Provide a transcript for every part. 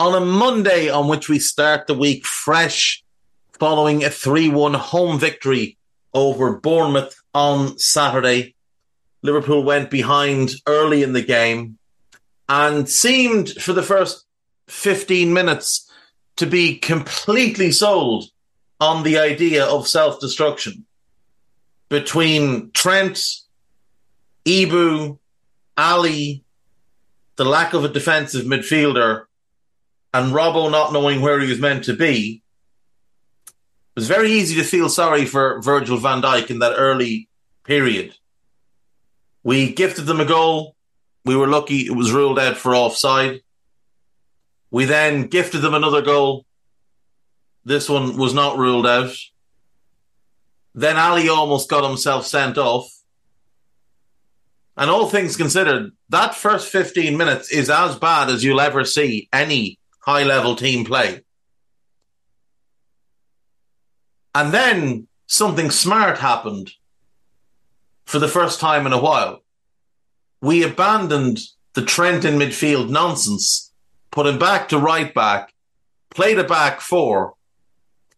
on a Monday on which we start the week fresh following a 3 1 home victory over Bournemouth on Saturday. Liverpool went behind early in the game and seemed for the first 15 minutes to be completely sold on the idea of self destruction. Between Trent, Ibou, Ali, the lack of a defensive midfielder, and Robbo not knowing where he was meant to be, it was very easy to feel sorry for Virgil van Dijk in that early period. We gifted them a goal. We were lucky it was ruled out for offside. We then gifted them another goal. This one was not ruled out. Then Ali almost got himself sent off. And all things considered, that first 15 minutes is as bad as you'll ever see any high level team play. And then something smart happened for the first time in a while. We abandoned the Trent in midfield nonsense, put him back to right back, played a back four,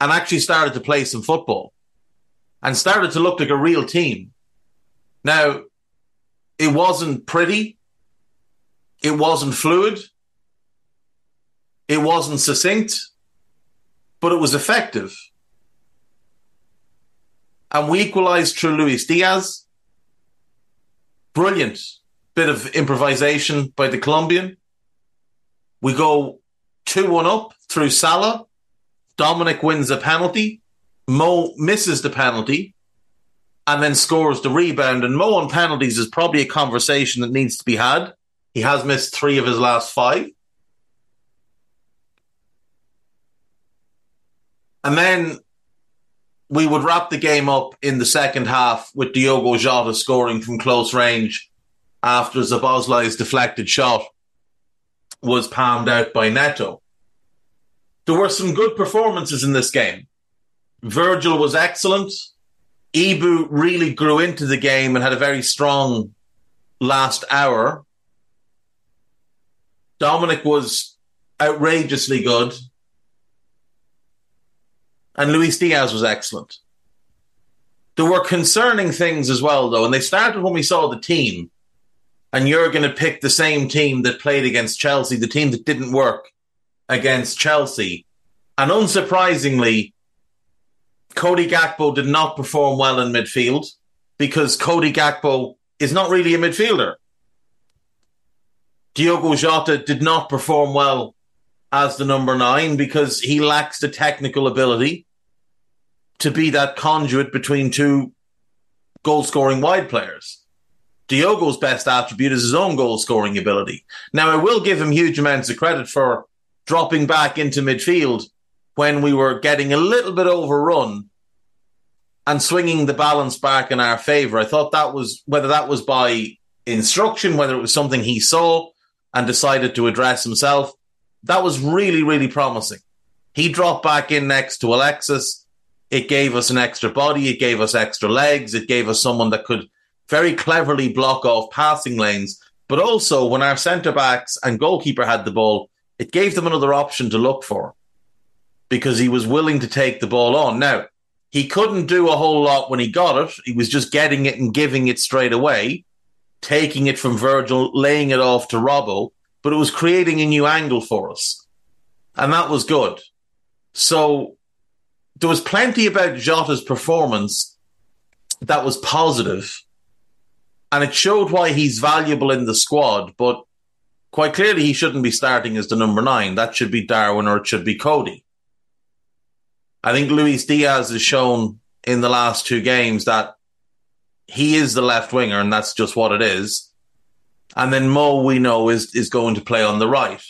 and actually started to play some football and started to look like a real team. Now, it wasn't pretty. It wasn't fluid. It wasn't succinct, but it was effective. And we equalized through Luis Diaz. Brilliant bit of improvisation by the Colombian. We go 2 1 up through Salah. Dominic wins a penalty. Mo misses the penalty and then scores the rebound. And Mo on penalties is probably a conversation that needs to be had. He has missed three of his last five. And then we would wrap the game up in the second half with Diogo Jota scoring from close range after Szoboszlai's deflected shot was palmed out by Neto. There were some good performances in this game. Virgil was excellent. Ibou really grew into the game and had a very strong last hour. Dominic was outrageously good. And Luis Diaz was excellent. There were concerning things as well, though, and they started when we saw the team. And you're going to pick the same team that played against Chelsea, the team that didn't work against Chelsea. And unsurprisingly, Cody Gakpo did not perform well in midfield because Cody Gakpo is not really a midfielder. Diogo Jota did not perform well as the number nine because he lacks the technical ability to be that conduit between two goal scoring wide players. Diogo's best attribute is his own goal scoring ability. Now, I will give him huge amounts of credit for dropping back into midfield when we were getting a little bit overrun and swinging the balance back in our favor. I thought that was whether that was by instruction, whether it was something he saw and decided to address himself. That was really, really promising. He dropped back in next to Alexis. It gave us an extra body. It gave us extra legs. It gave us someone that could very cleverly block off passing lanes. But also, when our centre backs and goalkeeper had the ball, it gave them another option to look for because he was willing to take the ball on. Now, he couldn't do a whole lot when he got it. He was just getting it and giving it straight away, taking it from Virgil, laying it off to Robbo, but it was creating a new angle for us. And that was good. So there was plenty about Jota's performance that was positive, and it showed why he's valuable in the squad. But quite clearly, he shouldn't be starting as the number nine. That should be Darwin or it should be Cody. I think Luis Diaz has shown in the last two games that he is the left winger, and that's just what it is. And then Mo, we know, is is going to play on the right.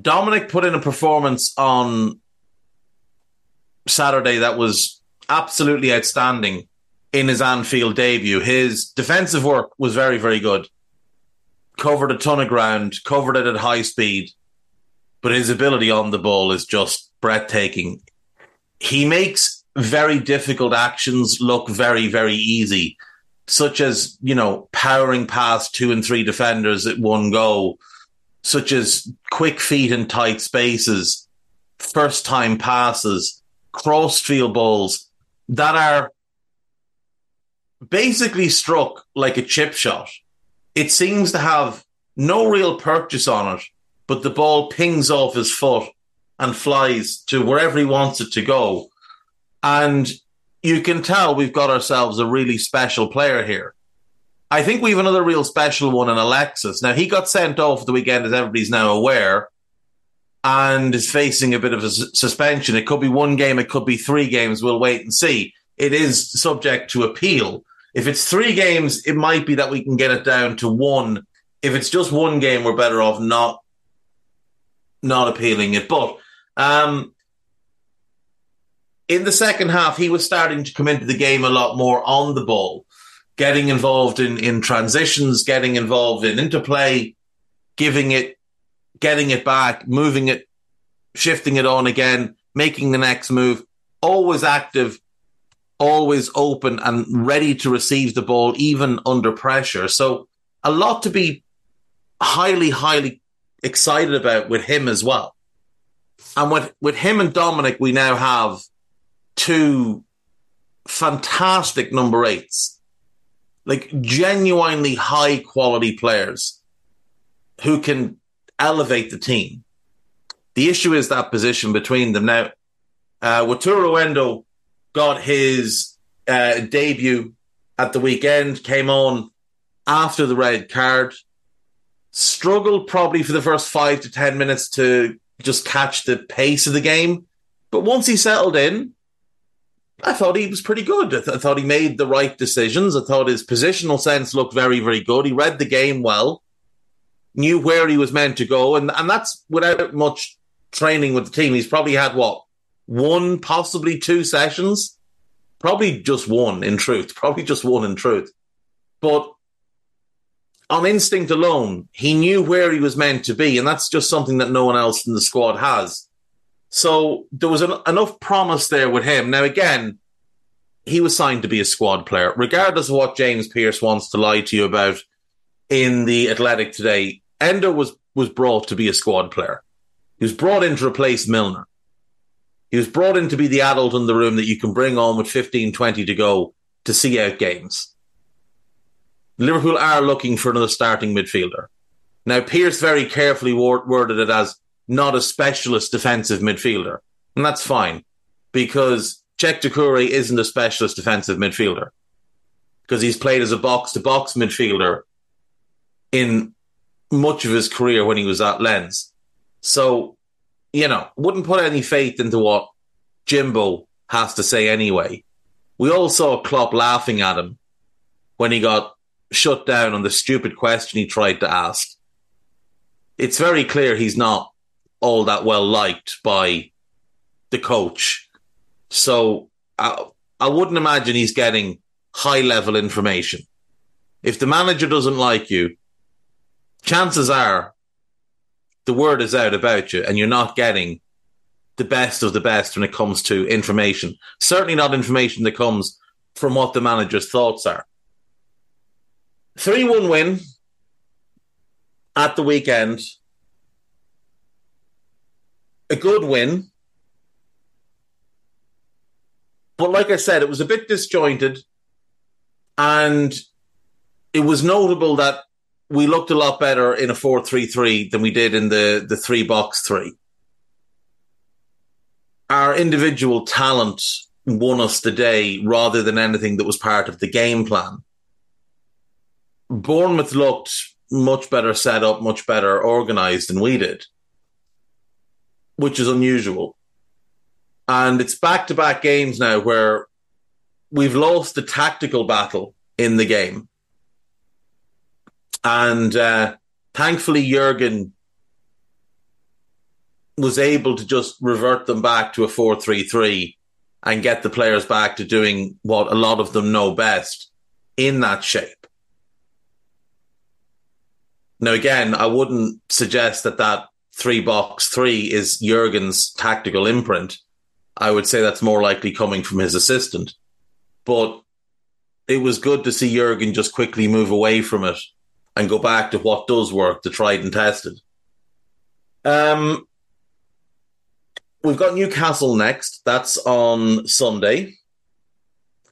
Dominic put in a performance on Saturday that was absolutely outstanding in his Anfield debut. His defensive work was very, very good. Covered a ton of ground, covered it at high speed, but his ability on the ball is just breathtaking. He makes very difficult actions look very, very easy, such as, you know, powering past two and three defenders at one go, such as quick feet in tight spaces, first time passes, crossfield balls that are basically struck like a chip shot. It seems to have no real purchase on it, but the ball pings off his foot and flies to wherever he wants it to go. And you can tell we've got ourselves a really special player here. I think we have another real special one in Alexis. Now, he got sent off the weekend, as everybody's now aware, and is facing a bit of a suspension. It could be one game, it could be three games. We'll wait and see. It is subject to appeal. If it's three games, it might be that we can get it down to one. If it's just one game, we're better off not not appealing it. But um, in the second half, he was starting to come into the game a lot more on the ball, getting involved in, in transitions, getting involved in interplay, giving it, getting it back, moving it, shifting it on again, making the next move, always active, always open and ready to receive the ball, even under pressure. So a lot to be highly, highly excited about with him as well. And with, with him and Dominic, we now have two fantastic number eights, like genuinely high quality players who can elevate the team. The issue is that position between them. Now, uh, Wataru Endo got his uh, debut at the weekend, came on after the red card, struggled probably for the first five to 10 minutes to just catch the pace of the game. But once he settled in, I thought he was pretty good. I, th- I, thought he made the right decisions. I thought his positional sense looked very, very good. He read the game well, knew where he was meant to go, and, and that's without much training with the team. He's probably had what one, possibly two sessions, probably just one in truth, probably just one in truth. But on instinct alone, he knew where he was meant to be, and that's just something that no one else in the squad has. So there was an, enough promise there with him. Now, again, he was signed to be a squad player, regardless of what James Pearce wants to lie to you about in the Athletic today. Endo was was brought to be a squad player. He was brought in to replace Milner. He was brought in to be the adult in the room that you can bring on with 15, 20 to go to see out games. Liverpool are looking for another starting midfielder. Now, Pearce very carefully worded it as not a specialist defensive midfielder. And that's fine because Cheick Doucouré isn't a specialist defensive midfielder because he's played as a box to box midfielder in much of his career when he was at Lens. So, you know, wouldn't put any faith into what Jimbo has to say anyway. We all saw Klopp laughing at him when he got shut down on the stupid question he tried to ask. It's very clear he's not all that well liked by the coach. So I, I wouldn't imagine he's getting high level information. If the manager doesn't like you, chances are the word is out about you and you're not getting the best of the best when it comes to information. Certainly not information that comes from what the manager's thoughts are. 3 1 win at the weekend. A good win. But like I said, it was a bit disjointed. And it was notable that we looked a lot better in a 4 3 3 than we did in the, the three box three. Our individual talent won us the day rather than anything that was part of the game plan. Bournemouth looked much better set up, much better organized than we did, which is unusual. And it's back to back games now where we've lost the tactical battle in the game. And uh, thankfully, Jurgen was able to just revert them back to a 4 3 3 and get the players back to doing what a lot of them know best in that shape. Now, again, I wouldn't suggest that that three box three is Jurgen's tactical imprint. I would say that's more likely coming from his assistant. But it was good to see Jurgen just quickly move away from it and go back to what does work, the tried and tested. Um, we've got Newcastle next. That's on Sunday.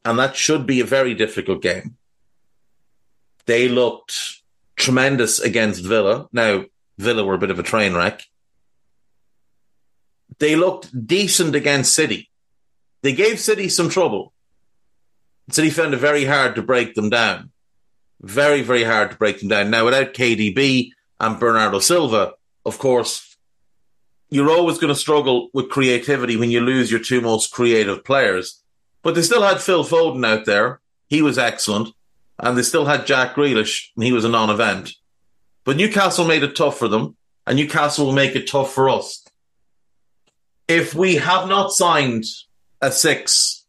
And that should be a very difficult game. They looked tremendous against Villa. Now, Villa were a bit of a train wreck. They looked decent against City. They gave City some trouble. City found it very hard to break them down. Very, very hard to break them down. Now, without KDB and Bernardo Silva, of course, you're always going to struggle with creativity when you lose your two most creative players. But they still had Phil Foden out there. He was excellent and they still had Jack Grealish, and he was a non-event. But Newcastle made it tough for them, and Newcastle will make it tough for us. If we have not signed a six,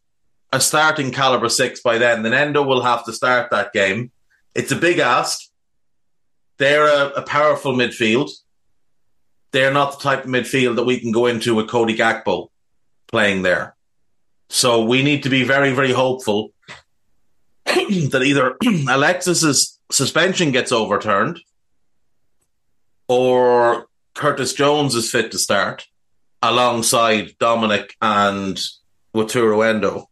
a starting caliber six by then, then Endo will have to start that game. It's a big ask. They're a, a powerful midfield. They're not the type of midfield that we can go into with Cody Gakpo playing there. So we need to be very, very hopeful that either Alexis's suspension gets overturned or Curtis Jones is fit to start alongside Dominic and Wataru Endo.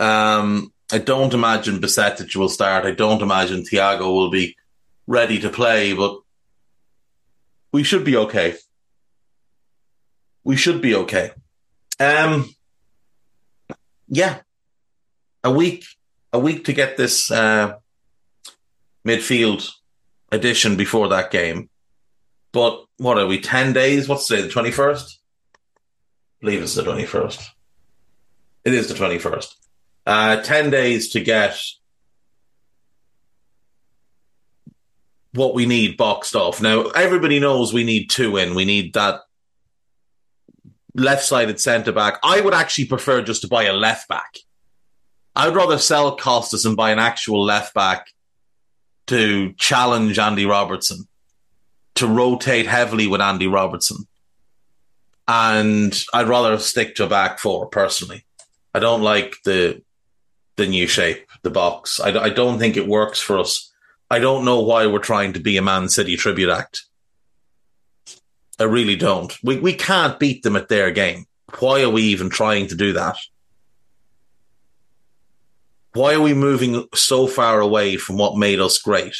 Um, I don't imagine Bajcetic will start. I don't imagine Thiago will be ready to play, but we should be okay. We should be okay. Um, yeah, a week a week to get this uh, midfield addition before that game. But what are we, 10 days? What's today, the 21st? I believe it's the 21st. It is the 21st. Uh, 10 days to get what we need boxed off. Now, everybody knows we need two in. We need that left sided centre back. I would actually prefer just to buy a left back I would rather sell Costas and buy an actual left back to challenge Andy Robertson, to rotate heavily with Andy Robertson. And I'd rather stick to a back four personally. I don't like the the new shape, the box. I, I don't think it works for us. I don't know why we're trying to be a Man City tribute act. I really don't. We we can't beat them at their game. why are we even trying to do that? Why are we moving so far away from what made us great?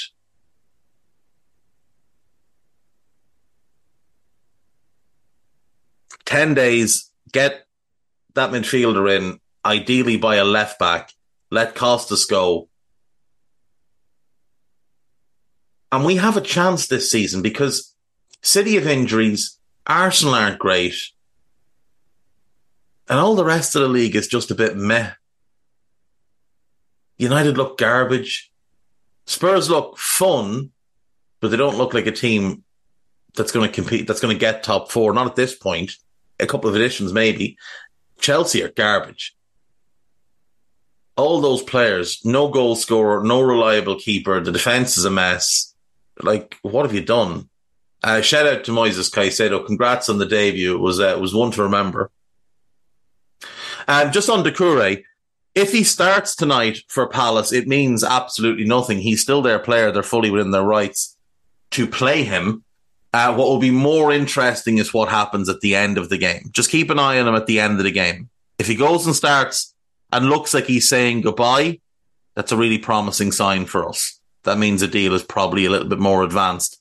Ten days, get that midfielder in, ideally by a left back, let Costas go. And we have a chance this season because City of injuries, Arsenal aren't great, and all the rest of the league is just a bit meh. United look garbage. Spurs look fun, but they don't look like a team that's going to compete, that's going to get top four. Not at this point. A couple of additions, maybe. Chelsea are garbage. All those players, no goal scorer, no reliable keeper. The defense is a mess. Like, what have you done? Uh, shout out to Moises Caicedo. Congrats on the debut. It was uh, it was one to remember. Um, just on Doucouré, if he starts tonight for Palace, it means absolutely nothing. He's still their player. They're fully within their rights to play him. Uh, what will be more interesting is what happens at the end of the game. Just keep an eye on him at the end of the game. If he goes and starts and looks like he's saying goodbye, that's a really promising sign for us. That means the deal is probably a little bit more advanced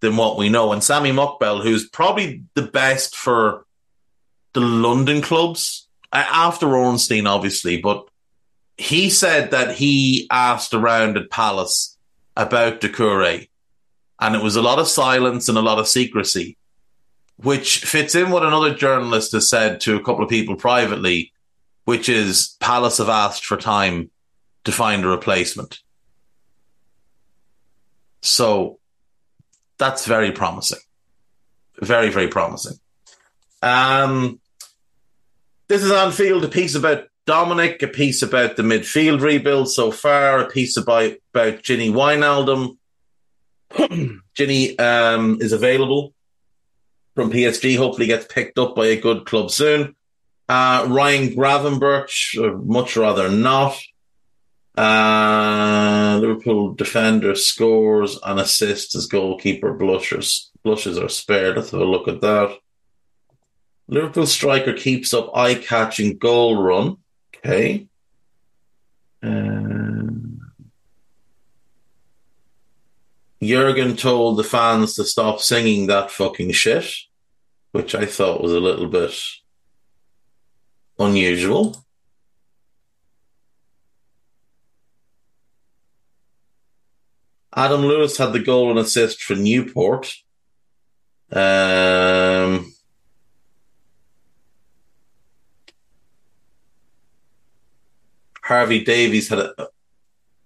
than what we know. And Sammy Mokbel, who's probably the best for the London clubs, after Ornstein, obviously, but he said that he asked around at Palace about Doucouré, and it was a lot of silence and a lot of secrecy, which fits in what another journalist has said to a couple of people privately, which is Palace have asked for time to find a replacement. So that's very promising. Very, very promising. Um, this is Anfield, a piece about Dominic, a piece about the midfield rebuild so far, a piece about, about Ginny Wijnaldum. Ginny um, is available from PSG, hopefully gets picked up by a good club soon. Uh, Ryan Gravenberch, uh, much rather not. Uh, Liverpool defender scores and assists as goalkeeper blushes. Blushes are spared. Let's have a look at that. Liverpool striker keeps up eye catching goal run. Okay. Um, Jurgen told the fans to stop singing that fucking shit, which I thought was a little bit unusual. Adam Lewis had the goal and assist for Newport. Um, Harvey Davies had a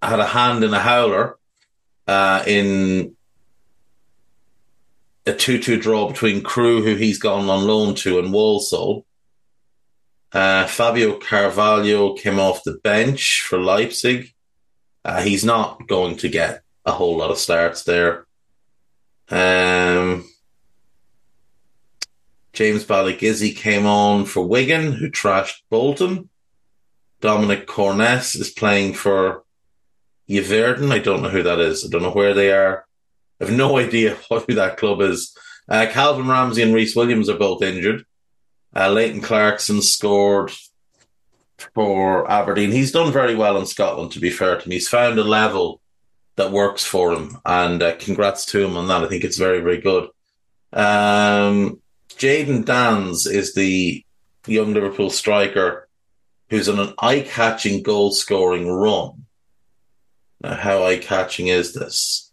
had a hand in a howler uh, in a two-two draw between Crewe, who he's gone on loan to, and Walsall. Uh, Fabio Carvalho came off the bench for Leipzig. Uh, he's not going to get a whole lot of starts there. Um, James Balagizi came on for Wigan, who trashed Bolton. Dominic Corness is playing for Yverdon. I don't know who that is. I don't know where they are. I have no idea who that club is. Uh, Calvin Ramsay and Rhys Williams are both injured. Uh, Leighton Clarkson scored for Aberdeen. He's done very well in Scotland, to be fair to him. He's found a level that works for him, and uh, congrats to him on that. I think it's very, very good. Um, Jayden Danns is the young Liverpool striker who's on an eye catching goal scoring run. Now, how eye catching is this?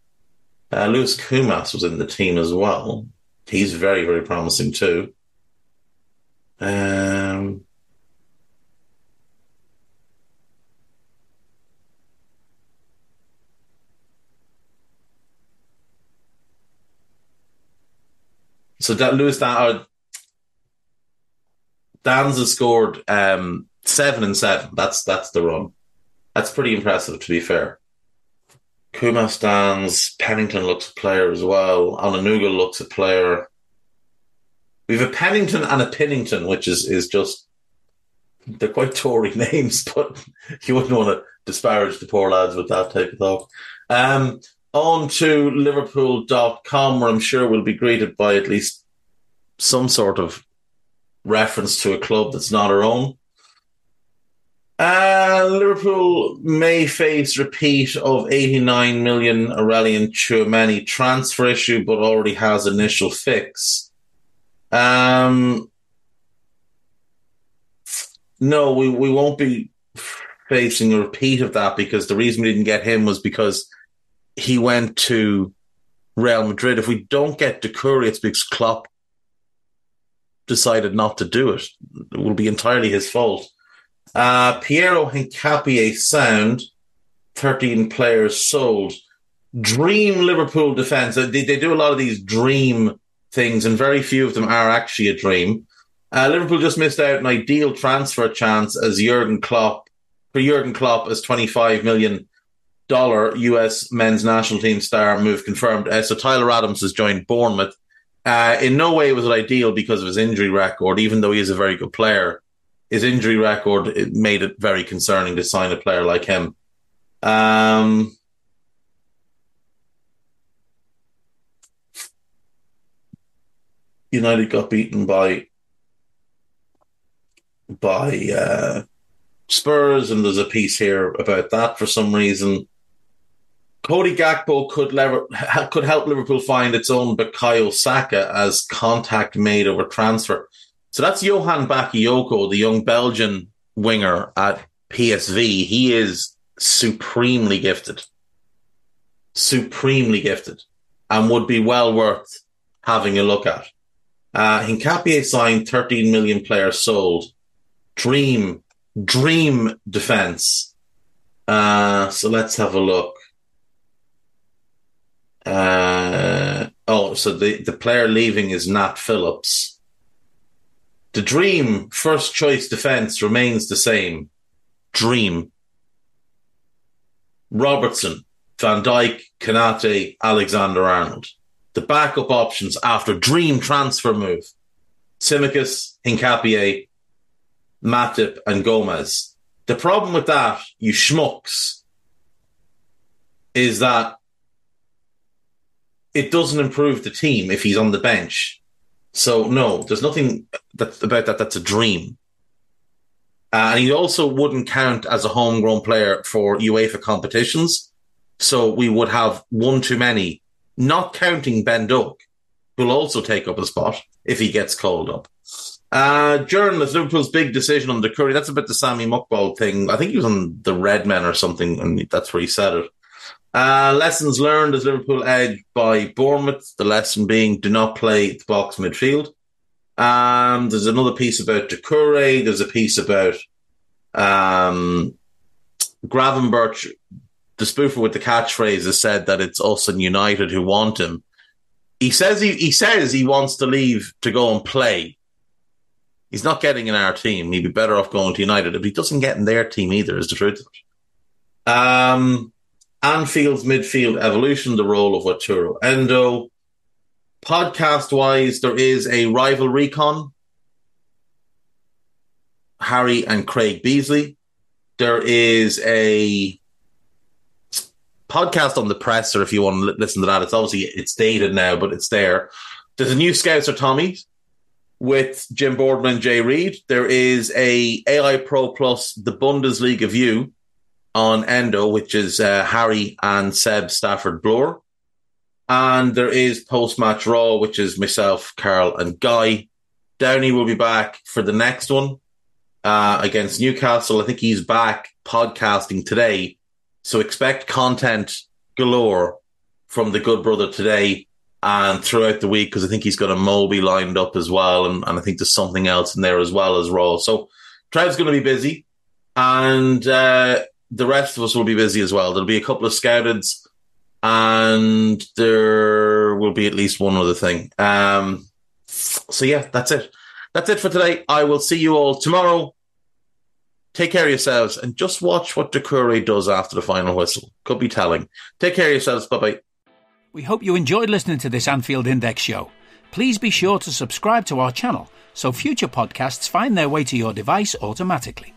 Uh, Lewis Koumas was in the team as well. He's very, very promising too. Um, so that Lewis Dan, has scored um, seven and seven. That's that's the run. That's pretty impressive, to be fair. Kuma stands. Pennington looks a player as well. Onanuga looks a player. We have a Pennington and a Pinnington, which is is just they're quite Tory names, but you wouldn't want to disparage the poor lads with that type of talk. Um, on to Liverpool.com, where I'm sure we'll be greeted by at least some sort of reference to a club that's not our own. Uh, Liverpool may face repeat of 89 million Aurelien Tchouameni transfer issue, but already has initial fix. Um, no, we, we won't be facing a repeat of that because the reason we didn't get him was because he went to Real Madrid. If we don't get Doucouré, it's because Klopp decided not to do it. It will be entirely his fault. Uh, Piero Hincapié sound, 13 players sold. Dream Liverpool defence. They, they do a lot of these dream things, and very few of them are actually a dream. Uh, Liverpool just missed out an ideal transfer chance as Jurgen Klopp for Jurgen Klopp as 25 million dollar US men's national team star move confirmed. Uh, so Tyler Adams has joined Bournemouth. Uh, in no way was it ideal because of his injury record, even though he is a very good player his injury record it made it very concerning to sign a player like him. Um, United got beaten by by uh, Spurs, and there's a piece here about that for some reason. Cody Gakpo could lever, could help Liverpool find its own Bukayo Saka as contact made over transfer. So that's Johan Bakayoko, the young Belgian winger at PSV. He is supremely gifted, supremely gifted, and would be well worth having a look at. Uh, Hincapié signed 13 million players sold. Dream, dream defense. Uh, so let's have a look. Uh, oh, so the, the player leaving is Nat Phillips. The dream first choice defense remains the same. Dream. Robertson, Van Dijk, Konate, Alexander Arnold. The backup options after dream transfer move. Tsimikas, Hincapié, Matip, and Gomez. The problem with that, you schmucks, is that it doesn't improve the team if he's on the bench. So no, there's nothing that, about that that's a dream. Uh, and he also wouldn't count as a homegrown player for UEFA competitions. So we would have one too many, not counting Ben Doak, who'll also take up a spot if he gets called up. Uh, journalist, Liverpool's big decision on Doucouré. That's about the Sammy Mokbel thing. I think he was on the Red Men or something, and that's where he said it. Uh, lessons learned as Liverpool edge by Bournemouth. The lesson being do not play the box midfield. Um, there's another piece about Doucouré. There's a piece about um, Gravenberch. The spoofer with the catchphrase has said that it's us and United who want him. He says he, he says he wants to leave to go and play. He's not getting in our team. He'd be better off going to United. If he doesn't get in their team either, is the truth. Um, Anfield's midfield evolution, the role of Wataru Endo. Podcast wise, there is a rival recon. Harry and Craig Beasley. There is a podcast on the press, or if you want to listen to that. It's obviously it's dated now, but it's there. There's a new Scouts or Tommy with Jim Boardman Jay Reid. There is a AI Pro Plus, the Bundesliga view on Endo, which is uh, Harry and Seb Stafford Bloor. And there is post match Raw, which is myself, Carl, and Guy. Downey will be back for the next one uh, against Newcastle. I think he's back podcasting today. So expect content galore from the good brother today and throughout the week because I think he's got a Moby lined up as well. And, and I think there's something else in there as well as Raw. So Trev's going to be busy. And uh, the rest of us will be busy as well. There'll be a couple of scouteds, and there will be at least one other thing. Um, so yeah, that's it. That's it for today. I will see you all tomorrow. Take care of yourselves and just watch what Doucouré does after the final whistle. Could be telling. Take care of yourselves. Bye bye. We hope you enjoyed listening to this Anfield Index show. Please be sure to subscribe to our channel so future podcasts find their way to your device automatically.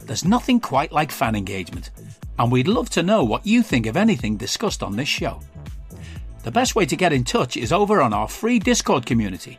There's nothing quite like fan engagement, and we'd love to know what you think of anything discussed on this show. The best way to get in touch is over on our free Discord community,